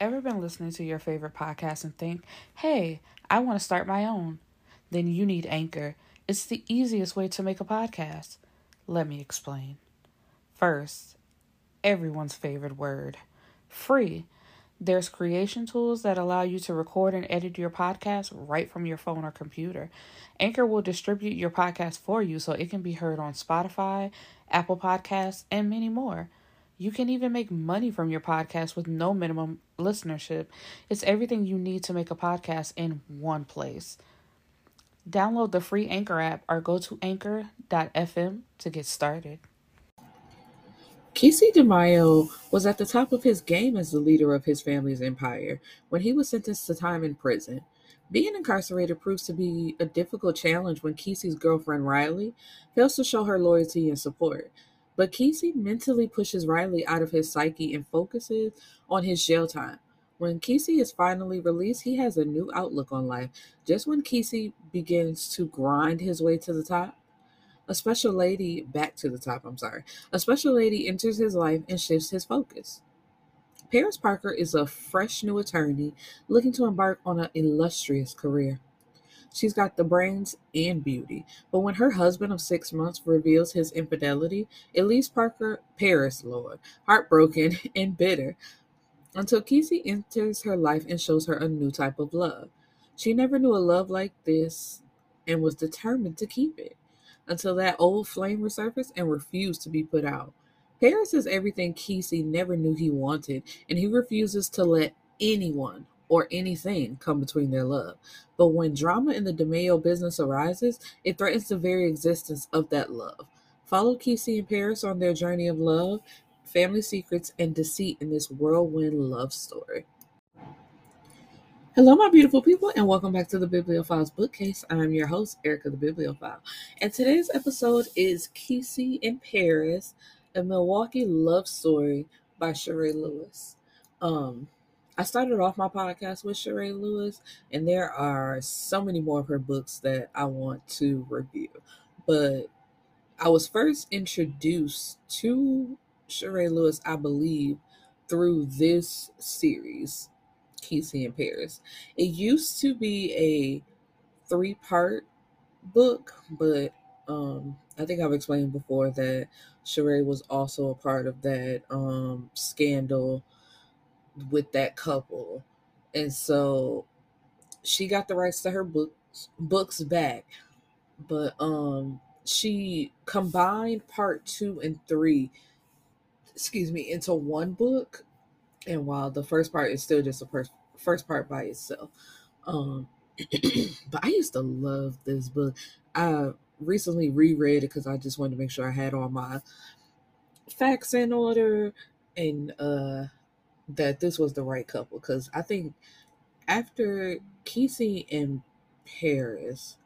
Ever been listening to your favorite podcast and think, hey, I want to start my own? Then you need Anchor. It's the easiest way to make a podcast. Let me explain. First, everyone's favorite word free. There's creation tools that allow you to record and edit your podcast right from your phone or computer. Anchor will distribute your podcast for you so it can be heard on Spotify, Apple Podcasts, and many more. You can even make money from your podcast with no minimum listenership. It's everything you need to make a podcast in one place. Download the free Anchor app or go to anchor.fm to get started. Keece DeMaio was at the top of his game as the leader of his family's empire when he was sentenced to time in prison. Being incarcerated proves to be a difficult challenge when Keece's girlfriend Riley fails to show her loyalty and support. But Keece mentally pushes Riley out of his psyche and focuses on his jail time. When Keece is finally released, he has a new outlook on life. Just when Keece begins to grind his way to the top, a special lady, back to the top, I'm sorry, a special lady enters his life and shifts his focus. Paris Parker is a fresh new attorney looking to embark on an illustrious career. She's got the brains and beauty. But when her husband of six months reveals his infidelity, it leaves Parker, Paris, Lord, heartbroken and bitter until Keece enters her life and shows her a new type of love. She never knew a love like this and was determined to keep it until that old flame resurfaced and refused to be put out. Paris is everything Keece never knew he wanted, and he refuses to let anyone or anything come between their love. But when drama in the DeMaio business arises, it threatens the very existence of that love. Follow Keece and Paris on their journey of love, family secrets, and deceit in this whirlwind love story. Hello, my beautiful people, and welcome back to the Bibliophiles Bookcase. I'm your host, Erica the Bibliophile. And today's episode is Keece and Paris, a Milwaukee love story by Charae Lewis. Um, I started off my podcast with Charae Lewis, and there are so many more of her books that I want to review. But I was first introduced to Charae Lewis, I believe, through this series, Keece in Paris. It used to be a three part book, but um, I think I've explained before that Charae was also a part of that um, scandal with that couple. And so she got the rights to her books books back. But um she combined part 2 and 3 excuse me into one book and while the first part is still just a first first part by itself um but I used to love this book. I recently reread it because I just wanted to make sure I had all my facts in order and uh that this was the right couple because I think after Keece and Paris,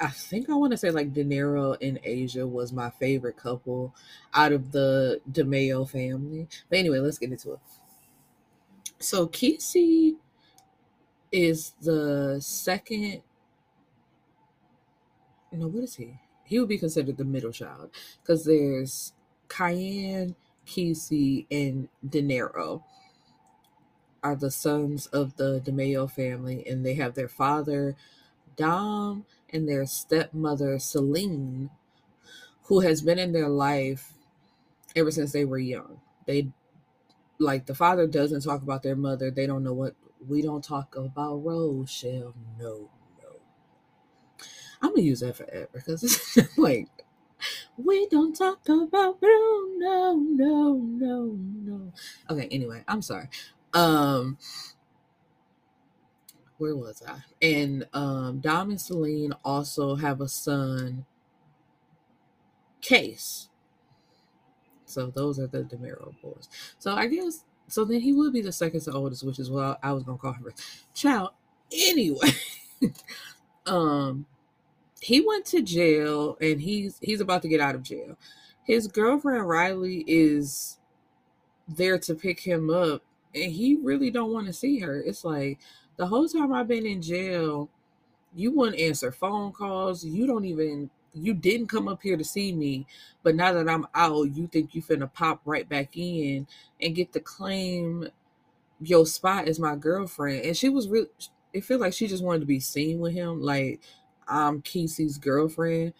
I think I want to say like De Niro and Asia was my favorite couple out of the DeMaio family. But anyway, let's get into it. So Kesey is the second. No, what is he? He would be considered the middle child because there's Cayenne, Keece, and De Niro are the sons of the DeMaio family, and they have their father, Dom, and their stepmother, Celine, who has been in their life ever since they were young. They like the father doesn't talk about their mother. They don't know what we don't talk about Rochelle. No, no. I'm gonna use that forever because it's like we don't talk about Bruno. No, no, no, no. Okay, anyway, I'm sorry. Um where was I? And um Dom and Celine also have a son, Case. So those are the DeMaio boys. So I guess so then he would be the second to oldest, which is what I was gonna call her. Child. Anyway. um he went to jail and he's he's about to get out of jail. His girlfriend Riley is there to pick him up and he really don't want to see her. It's like the whole time I've been in jail, you wouldn't answer phone calls. You don't even you didn't come up here to see me, but now that I'm out, you think you finna pop right back in and get to claim your spot as my girlfriend. And she was really, it felt like she just wanted to be seen with him. Like, I'm Keece's girlfriend,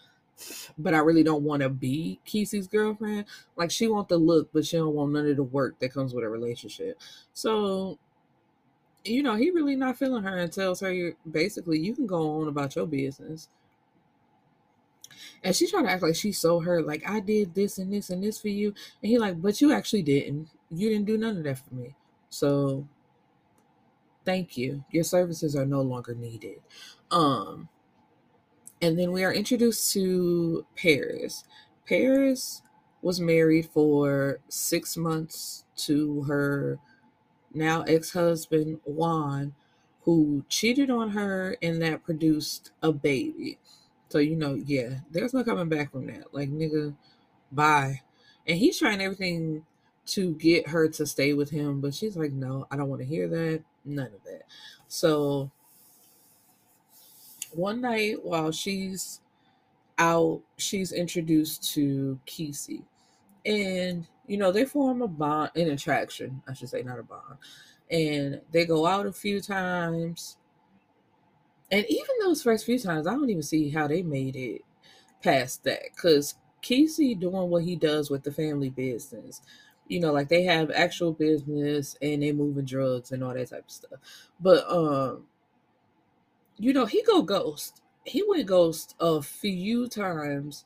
but I really don't want to be Keece's girlfriend. Like, she want the look, but she don't want none of the work that comes with a relationship. So, you know, he really not feeling her and tells her, basically, you can go on about your business. And she trying to act like she's so hurt, like I did this and this and this for you. And he like, but you actually didn't. You didn't do none of that for me. So thank you. Your services are no longer needed. Um and then we are introduced to Paris. Paris was married for six months to her now ex-husband Juan, who cheated on her and that produced a baby. So you know, yeah, there's no coming back from that. Like nigga, bye. And he's trying everything to get her to stay with him, but she's like, no, I don't want to hear that. None of that. So one night while she's out, she's introduced to Keece. And, you know, they form a bond, an attraction, I should say, not a bond. And they go out a few times. And even those first few times, I don't even see how they made it past that. Because Keece doing what he does with the family business, you know, like they have actual business and they moving drugs and all that type of stuff. But um, you know, he go ghost. He went ghost a few times.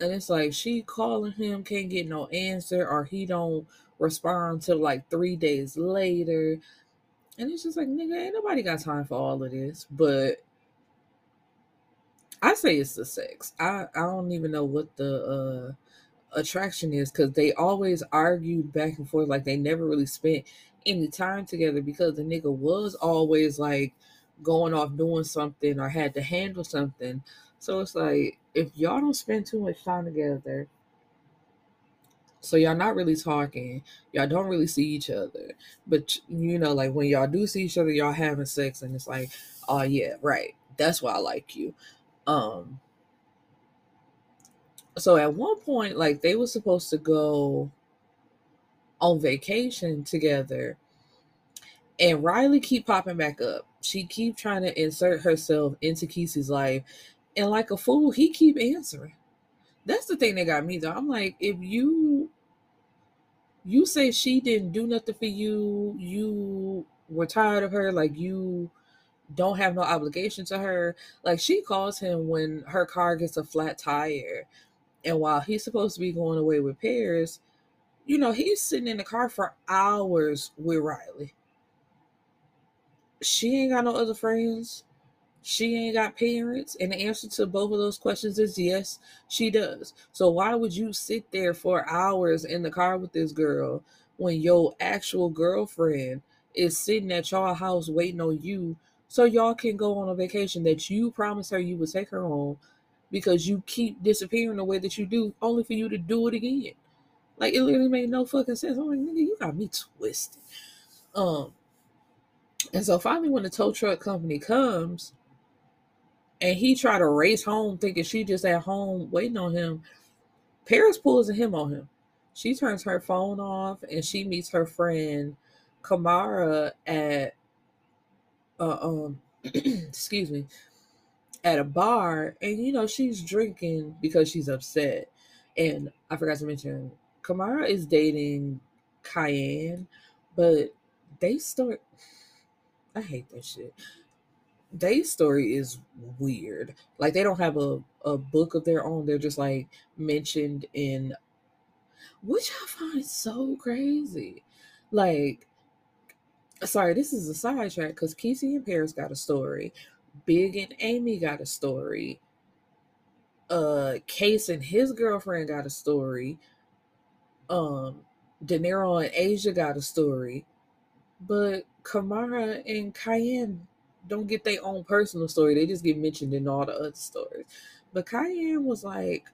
And it's like she calling him, can't get no answer, or he don't respond till like three days later. And it's just like, nigga, ain't nobody got time for all of this. But I say it's the sex. I, I don't even know what the uh, attraction is because they always argued back and forth like they never really spent any time together because the nigga was always like going off doing something or had to handle something. So it's like if y'all don't spend too much time together, so y'all not really talking. Y'all don't really see each other. But you know, like when y'all do see each other, y'all having sex and it's like, oh yeah, right. That's why I like you. Um so at one point, like they were supposed to go on vacation together. And Riley keep popping back up. She keep trying to insert herself into Keece's life. And like a fool, he keep answering. That's the thing that got me though. I'm like, if you you say she didn't do nothing for you, you were tired of her, like you don't have no obligation to her. Like she calls him when her car gets a flat tire. And while he's supposed to be going away with Paris, you know, he's sitting in the car for hours with Riley. She ain't got no other friends she ain't got parents? And the answer to both of those questions is yes, she does. So why would you sit there for hours in the car with this girl when your actual girlfriend is sitting at your house waiting on you so y'all can go on a vacation that you promised her you would take her on because you keep disappearing the way that you do only for you to do it again. Like it literally made no fucking sense. I'm like, nigga, you got me twisted. Um and so finally when the tow truck company comes, and he tried to race home thinking she just at home waiting on him. Paris pulls a him on him. She turns her phone off and she meets her friend Kamara at uh, um excuse me at a bar and you know she's drinking because she's upset. And I forgot to mention Kamara is dating Cayenne, but they start I hate that shit their story is weird. Like they don't have a, a book of their own. They're just like mentioned in which I find so crazy. Like sorry, this is a sidetrack because Keece and Paris got a story. Big and Amy got a story. Uh Case and his girlfriend got a story. Um De Niro and Asia got a story. But Kamara and Cayenne don't get their own personal story. They just get mentioned in all the other stories. But Cayenne was like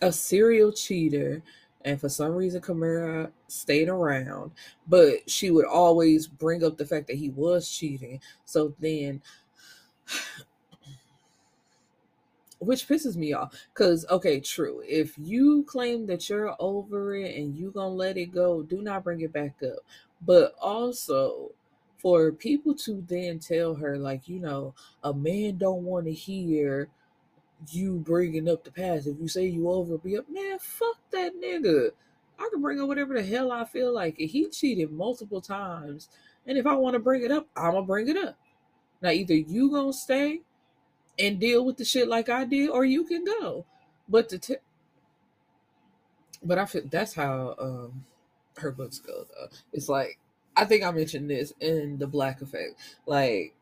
a serial cheater. And for some reason, Kamara stayed around, but she would always bring up the fact that he was cheating. So then which pisses me off because okay true if you claim that you're over it and you gonna let it go do not bring it back up but also for people to then tell her like you know a man don't want to hear you bringing up the past. If you say you over be up. Man fuck that nigga. I can bring up whatever the hell i feel like he cheated multiple times and if i want to bring it up i'm gonna bring it up. Now either you gonna stay and deal with the shit like I did, or you can go. But the t- but I feel that's how um her books go though. It's like I think I mentioned this in the Black Effect. Like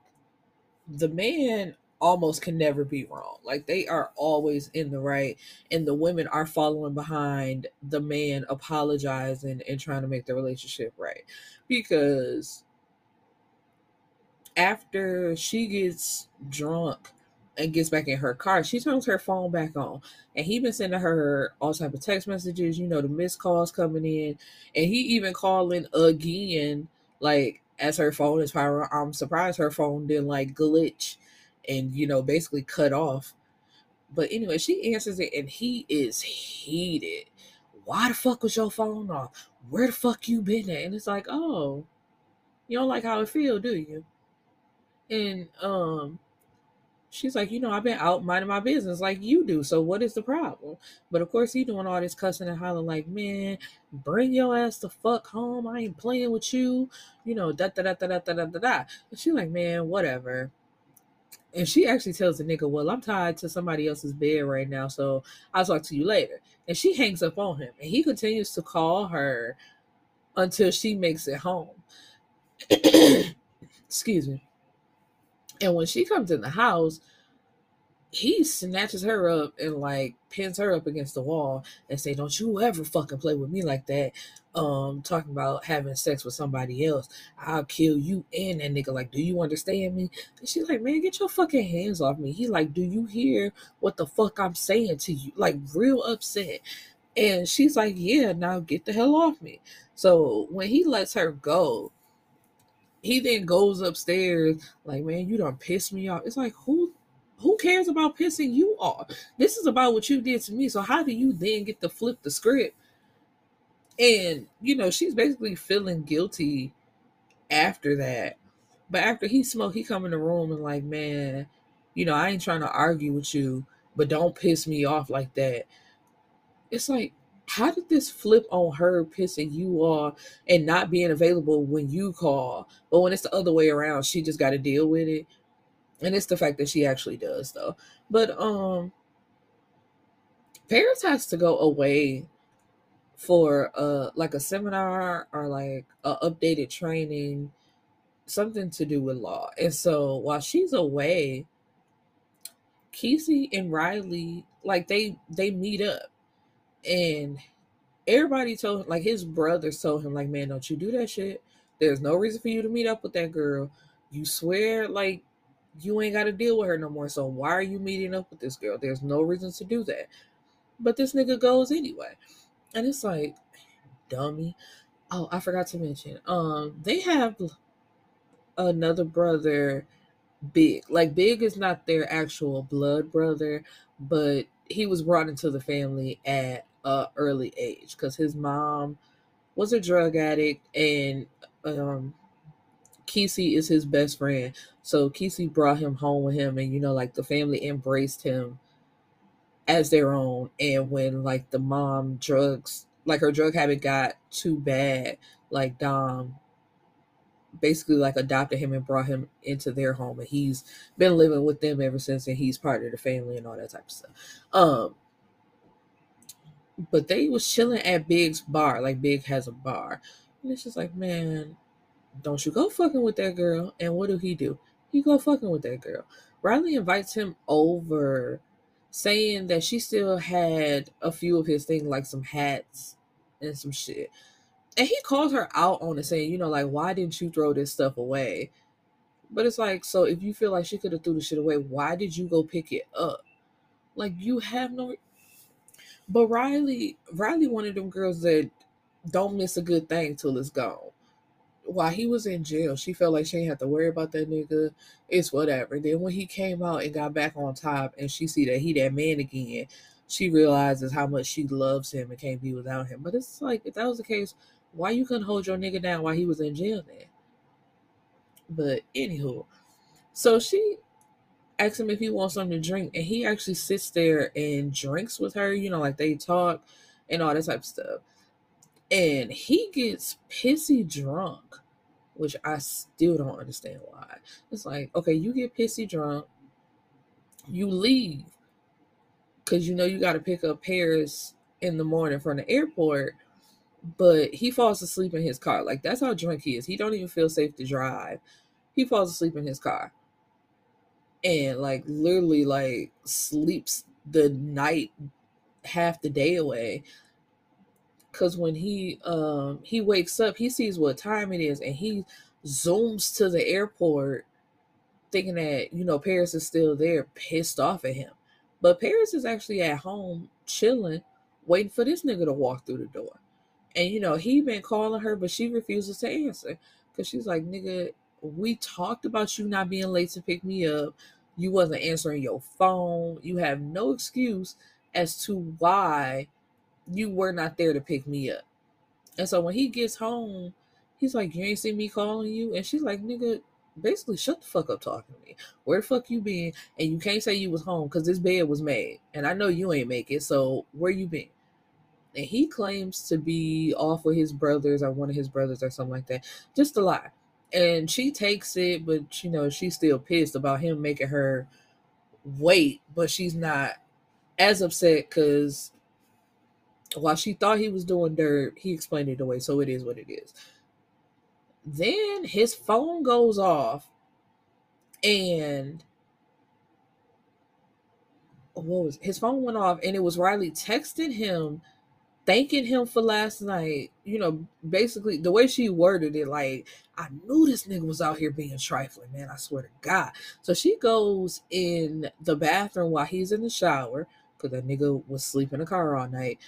the man almost can never be wrong. Like they are always in the right, and the women are following behind the man, apologizing and trying to make the relationship right. Because after she gets drunk and gets back in her car, she turns her phone back on. And he been sending her all type of text messages, you know, the missed calls coming in. And he even calling again, like as her phone is firing. I'm surprised her phone didn't like glitch and, you know, basically cut off. But anyway, she answers it and he is heated. Why the fuck was your phone off? Where the fuck you been at? And it's like, oh, you don't like how it feel, do you? And um She's like, you know, I've been out minding my business like you do. So what is the problem? But of course, he doing all this cussing and hollering like, man, bring your ass the fuck home. I ain't playing with you. You know, da da da da da da da da. And she like, man, whatever. And she actually tells the nigga, well, I'm tied to somebody else's bed right now, so I'll talk to you later. And she hangs up on him, and he continues to call her until she makes it home. Excuse me. And when she comes in the house, he snatches her up and like pins her up against the wall and say, "Don't you ever fucking play with me like that." Um, talking about having sex with somebody else, I'll kill you and that nigga. Like, do you understand me? And she's like, "Man, get your fucking hands off me." He like, "Do you hear what the fuck I'm saying to you?" Like, real upset. And she's like, "Yeah, now get the hell off me." So when he lets her go, he then goes upstairs like, man, you don't piss me off. It's like, who who cares about pissing you off? This is about what you did to me. So how do you then get to flip the script? And you know, she's basically feeling guilty after that. But after he smoked, he come in the room and like, man, you know, I ain't trying to argue with you, but don't piss me off like that. It's like, how did this flip on her pissing you off and not being available when you call? But when it's the other way around, she just got to deal with it. And it's the fact that she actually does, though. But um, Paris has to go away for uh like a seminar or like a updated training, something to do with law. And so while she's away, Keece and Riley like they they meet up and everybody told like his brothers told him, like, man, don't you do that shit. There's no reason for you to meet up with that girl. You swear like you ain't gotta deal with her no more. So why are you meeting up with this girl? There's no reason to do that. But this nigga goes anyway. And it's like, dummy. Oh, I forgot to mention. Um, they have another brother, Big. Like Big is not their actual blood brother, but he was brought into the family at a early age because his mom was a drug addict and um Keece is his best friend. So Keece brought him home with him and you know like the family embraced him as their own. And when like the mom drugs like her drug habit got too bad like Dom basically like adopted him and brought him into their home. And he's been living with them ever since and he's part of the family and all that type of stuff. Um but they was chilling at big's bar like big has a bar and it's just like man don't you go fucking with that girl and what do he do he go fucking with that girl riley invites him over saying that she still had a few of his things like some hats and some shit and he calls her out on it, saying, you know, like, why didn't you throw this stuff away? But it's like, so if you feel like she could have threw the shit away, why did you go pick it up? Like, you have no. But Riley, Riley, one of them girls that don't miss a good thing till it's gone. while he was in jail, she felt like she didn't have to worry about that nigga. It's whatever. Then when he came out and got back on top and she see that he that man again, she realizes how much she loves him and can't be without him. But it's like if that was the case, why you couldn't hold your nigga down while he was in jail then? But anywho, so she asks him if he wants something to drink, and he actually sits there and drinks with her, you know, like they talk and all that type of stuff. And he gets pissy drunk, which I still don't understand why. It's like, okay, you get pissy drunk, you leave because you know you got to pick up Paris in the morning from the airport, but he falls asleep in his car. Like that's how drunk he is. He don't even feel safe to drive. He falls asleep in his car and like literally like sleeps the night half the day away. Because when he um he wakes up he sees what time it is and he zooms to the airport thinking that you know paris is still there pissed off at him. But paris is actually at home chilling waiting for this nigga to walk through the door. And you know he been calling her but she refuses to answer. Because she's like nigga we talked about you not being late to pick me up you wasn't answering your phone. You have no excuse as to why you were not there to pick me up. And so when he gets home, he's like, You ain't seen me calling you? And she's like, Nigga, basically shut the fuck up talking to me. Where the fuck you been? And you can't say you was home because this bed was made. And I know you ain't make it. So where you been? And he claims to be off with his brothers or one of his brothers or something like that. Just a lie and she takes it, but you know, she's still pissed about him making her wait, but she's not as upset because while she thought he was doing dirt, he explained it away, so it is what it is. Then his phone goes off, and what was his phone went off, and it was Riley texting him thanking him for last night. You know, basically the way she worded it, like, I knew this nigga was out here being trifling, man. I swear to God. So she goes in the bathroom while he's in the shower, because that nigga was sleeping in the car all night,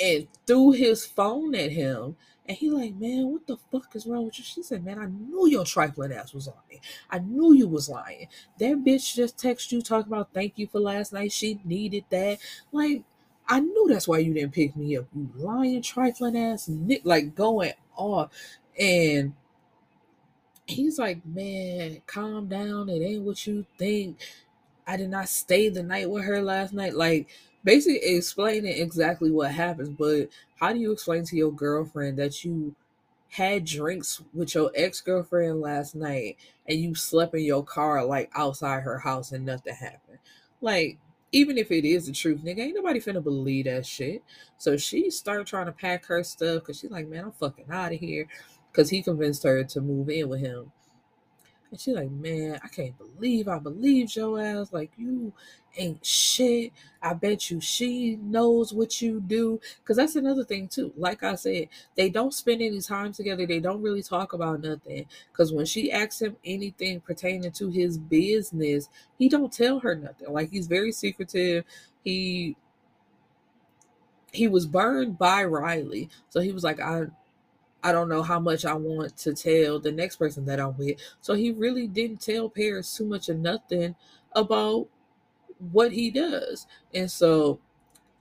and threw his phone at him. And he like, man, what the fuck is wrong with you? She said, man, I knew your trifling ass was on me. I knew you was lying. That bitch just text you talking about thank you for last night. She needed that. Like, I knew that's why you didn't pick me up. You lying, trifling ass, like going off. And he's like, man, calm down. It ain't what you think. I did not stay the night with her last night. Like, basically explaining exactly what happens. But how do you explain to your girlfriend that you had drinks with your ex girlfriend last night and you slept in your car, like outside her house, and nothing happened? Like, even if it is the truth, nigga, ain't nobody finna believe that shit. So she started trying to pack her stuff because she's like, man, I'm fucking out of here. Because he convinced her to move in with him. And she's like, man, I can't believe I believed your ass. Like, you ain't shit. I bet you she knows what you do. Because that's another thing, too. Like I said, they don't spend any time together. They don't really talk about nothing. Because when she asks him anything pertaining to his business, he don't tell her nothing. Like, he's very secretive. He he was burned by Riley. So he was like, I I don't know how much I want to tell the next person that I'm with. So he really didn't tell Paris too much of nothing about what he does. And so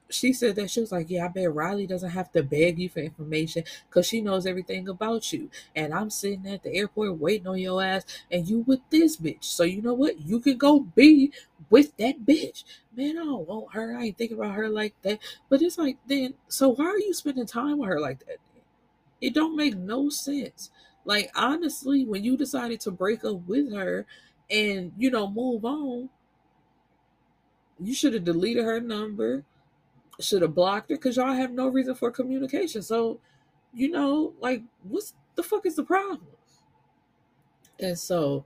she said that she was like, Yeah, I bet Riley doesn't have to beg you for information because she knows everything about you. And I'm sitting at the airport waiting on your ass, and you with this bitch. So you know what? You can go be with that bitch. Man, I don't want her. I ain't thinking about her like that. But it's like, then, so why are you spending time with her like that? It don't make no sense. Like honestly, when you decided to break up with her and you know move on, you should have deleted her number, should have blocked her because y'all have no reason for communication. So, you know, like what's the fuck is the problem? And so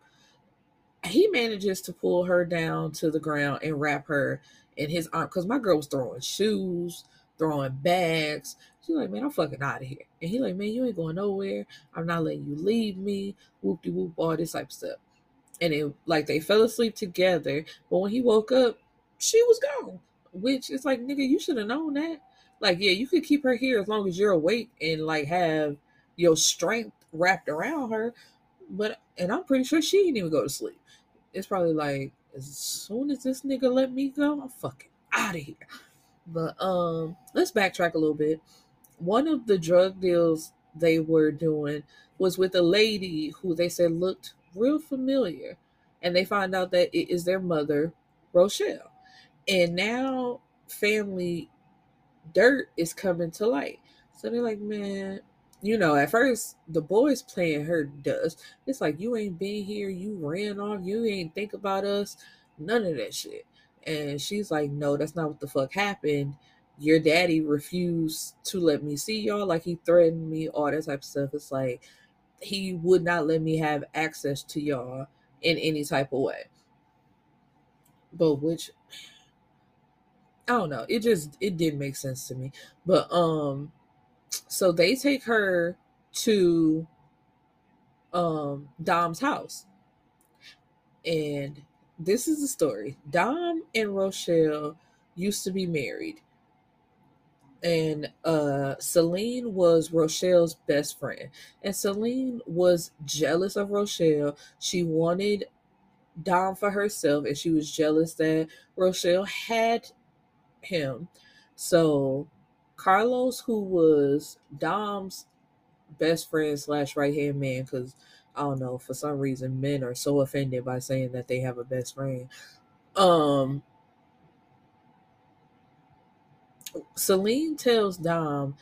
he manages to pull her down to the ground and wrap her in his arm because my girl was throwing shoes, throwing bags. Like, man, I'm fucking out of here. And he like, man, you ain't going nowhere. I'm not letting you leave me. Whoop de whoop, all this type of stuff. And it like they fell asleep together. But when he woke up, she was gone. Which is like, nigga, you should have known that. Like, yeah, you could keep her here as long as you're awake and like have your strength wrapped around her. But and I'm pretty sure she didn't even go to sleep. It's probably like as soon as this nigga let me go, I'm fucking out of here. But um, let's backtrack a little bit. One of the drug deals they were doing was with a lady who they said looked real familiar, and they find out that it is their mother, Rochelle. And now family dirt is coming to light. So they're like, man, you know, at first the boys playing her dust. It's like you ain't been here, you ran off, you ain't think about us, none of that shit. And she's like, no, that's not what the fuck happened. Your daddy refused to let me see y'all, like he threatened me, all that type of stuff. It's like he would not let me have access to y'all in any type of way. But which I don't know. It just it didn't make sense to me. But um so they take her to um Dom's house. And this is the story. Dom and Rochelle used to be married. And uh Celine was Rochelle's best friend. And Celine was jealous of Rochelle. She wanted Dom for herself and she was jealous that Rochelle had him. So Carlos, who was Dom's best friend slash right hand man, because I don't know, for some reason men are so offended by saying that they have a best friend. Um Celine tells Dom,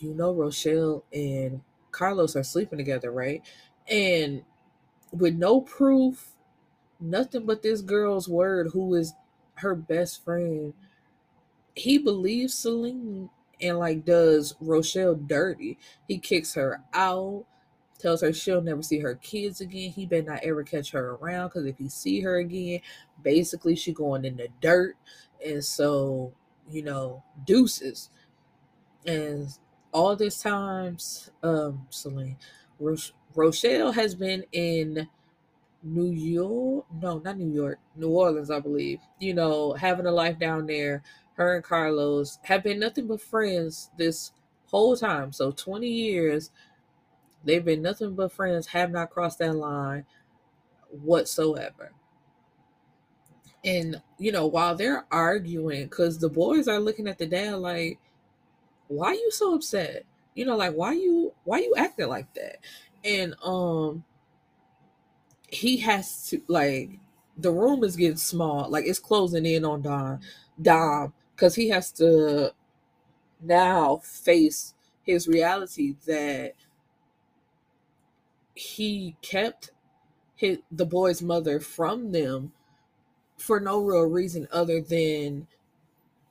you know Rochelle and Carlos are sleeping together, right? And with no proof, nothing but this girl's word, who is her best friend, he believes Celine and like does Rochelle dirty. He kicks her out, tells her she'll never see her kids again. He better not ever catch her around because if he see her again, basically she going in the dirt. And so, you know, deuces. And all this times, um, Celine, Rochelle has been in New York, no, not New York, New Orleans, I believe. You know, having a life down there. Her and Carlos have been nothing but friends this whole time. So 20 years, they've been nothing but friends, have not crossed that line whatsoever. And, you know, while they're arguing, because the boys are looking at the dad like, why are you so upset? You know, like why you why you acting like that? And um he has to like the room is getting small, like it's closing in on Don Dom, because he has to now face his reality that he kept his the boy's mother from them for no real reason other than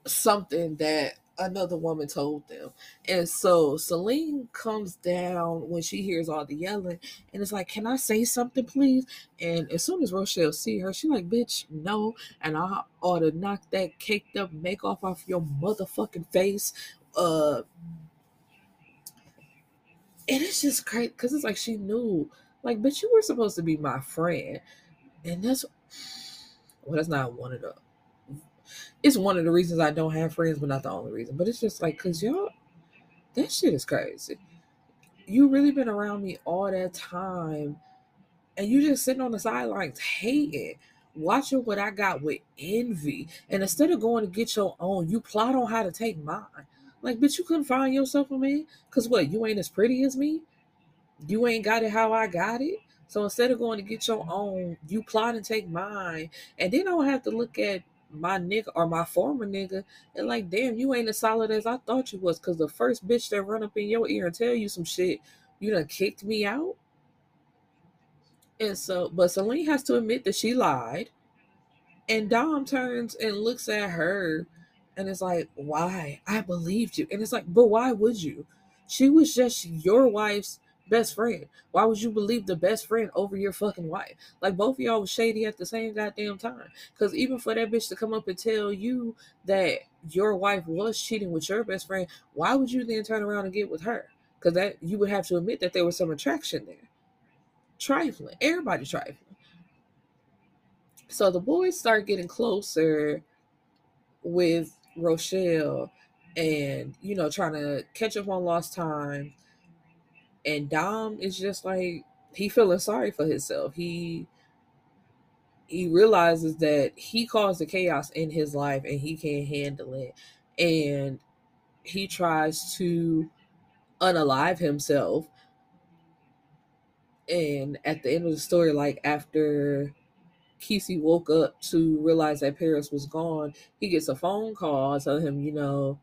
something that another woman told them. And so Celine comes down when she hears all the yelling and it's like, Can I say something, please? And as soon as Rochelle see her, she like, bitch, no. And I ought to knock that caked up make off off your motherfucking face. Uh and it's just great because it's like she knew, like, bitch, you were supposed to be my friend. And that's well, that's not one of the it's one of the reasons I don't have friends, but not the only reason. But it's just like, cause y'all, that shit is crazy. You really been around me all that time, and you just sitting on the sidelines hating, watching what I got with envy, and instead of going to get your own, you plot on how to take mine. Like, bitch, you couldn't find yourself a man, cause what? You ain't as pretty as me. You ain't got it how I got it. So instead of going to get your own, you plot and take mine, and then I don't have to look at my nigga or my former nigga and like damn you ain't as solid as I thought you was because the first bitch that run up in your ear and tell you some shit you done kicked me out? And so but Celine has to admit that she lied and Dom turns and looks at her and it's like why? I believed you. And it's like but why would you? She was just your wife's best friend. Why would you believe the best friend over your fucking wife? Like both of y'all was shady at the same goddamn time. Cause even for that bitch to come up and tell you that your wife was cheating with your best friend, why would you then turn around and get with her? Cause that you would have to admit that there was some attraction there. Trifling. Everybody trifling. So the boys start getting closer with Rochelle and you know trying to catch up on lost time And Dom is just like he feeling sorry for himself. He he realizes that he caused the chaos in his life and he can't handle it. And he tries to unalive himself. And at the end of the story, like after Keece woke up to realize that Paris was gone, he gets a phone call telling him, you know,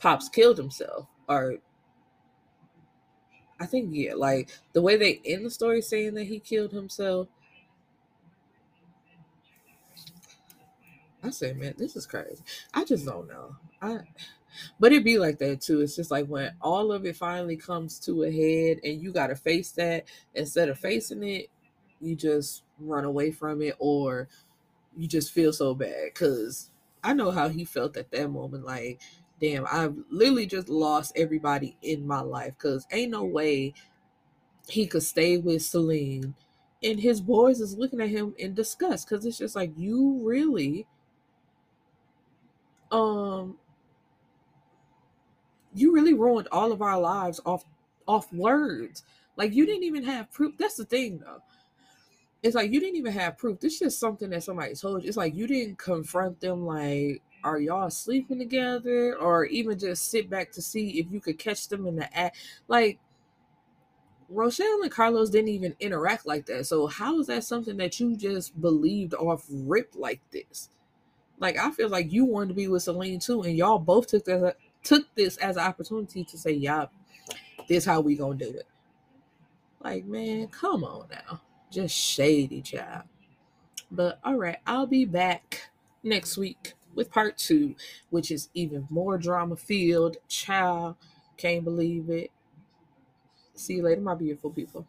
Pops killed himself. Or I think, yeah, like the way they end the story saying that he killed himself. I say, man, this is crazy. I just don't know. I but it be like that too. It's just like when all of it finally comes to a head and you gotta face that instead of facing it, you just run away from it or you just feel so bad. Cause I know how he felt at that moment. Like, damn, I've literally just lost everybody in my life. Cause ain't no way he could stay with Celine. And his boys is looking at him in disgust. Cause it's just like you really um you really ruined all of our lives off off words. Like you didn't even have proof. That's the thing though. It's like you didn't even have proof. This is just something that somebody told you. It's like you didn't confront them like are y'all sleeping together or even just sit back to see if you could catch them in the act like Rochelle and Carlos didn't even interact like that. So how is that something that you just believed off rip like this? Like I feel like you wanted to be with Celine too, and y'all both took that took this as an opportunity to say, "Yeah, this how we gonna do it." Like, man, come on now, just shady child. But all right, I'll be back next week with part two, which is even more drama filled. Child, can't believe it. See you later, my beautiful people.